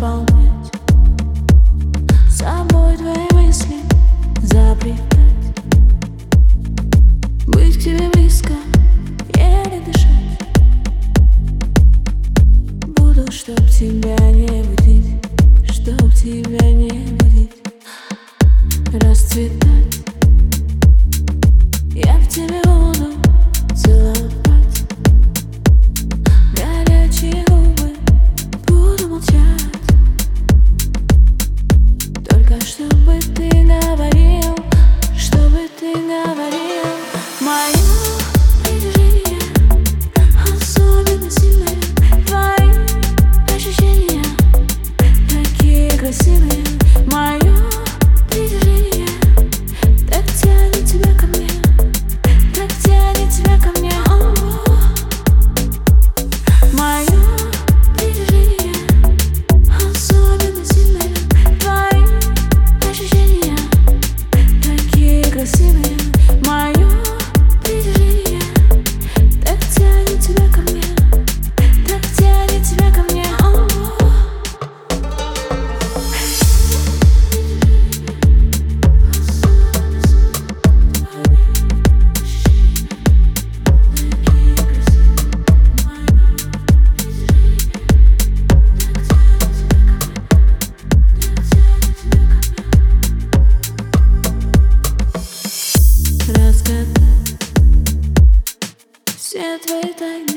наполнять Собой твои мысли заплетать Быть к тебе близко, еле дышать. Буду, чтоб тебя не будить Чтоб тебя не будить. Расцветать. Я в тебе буду целовать. stay.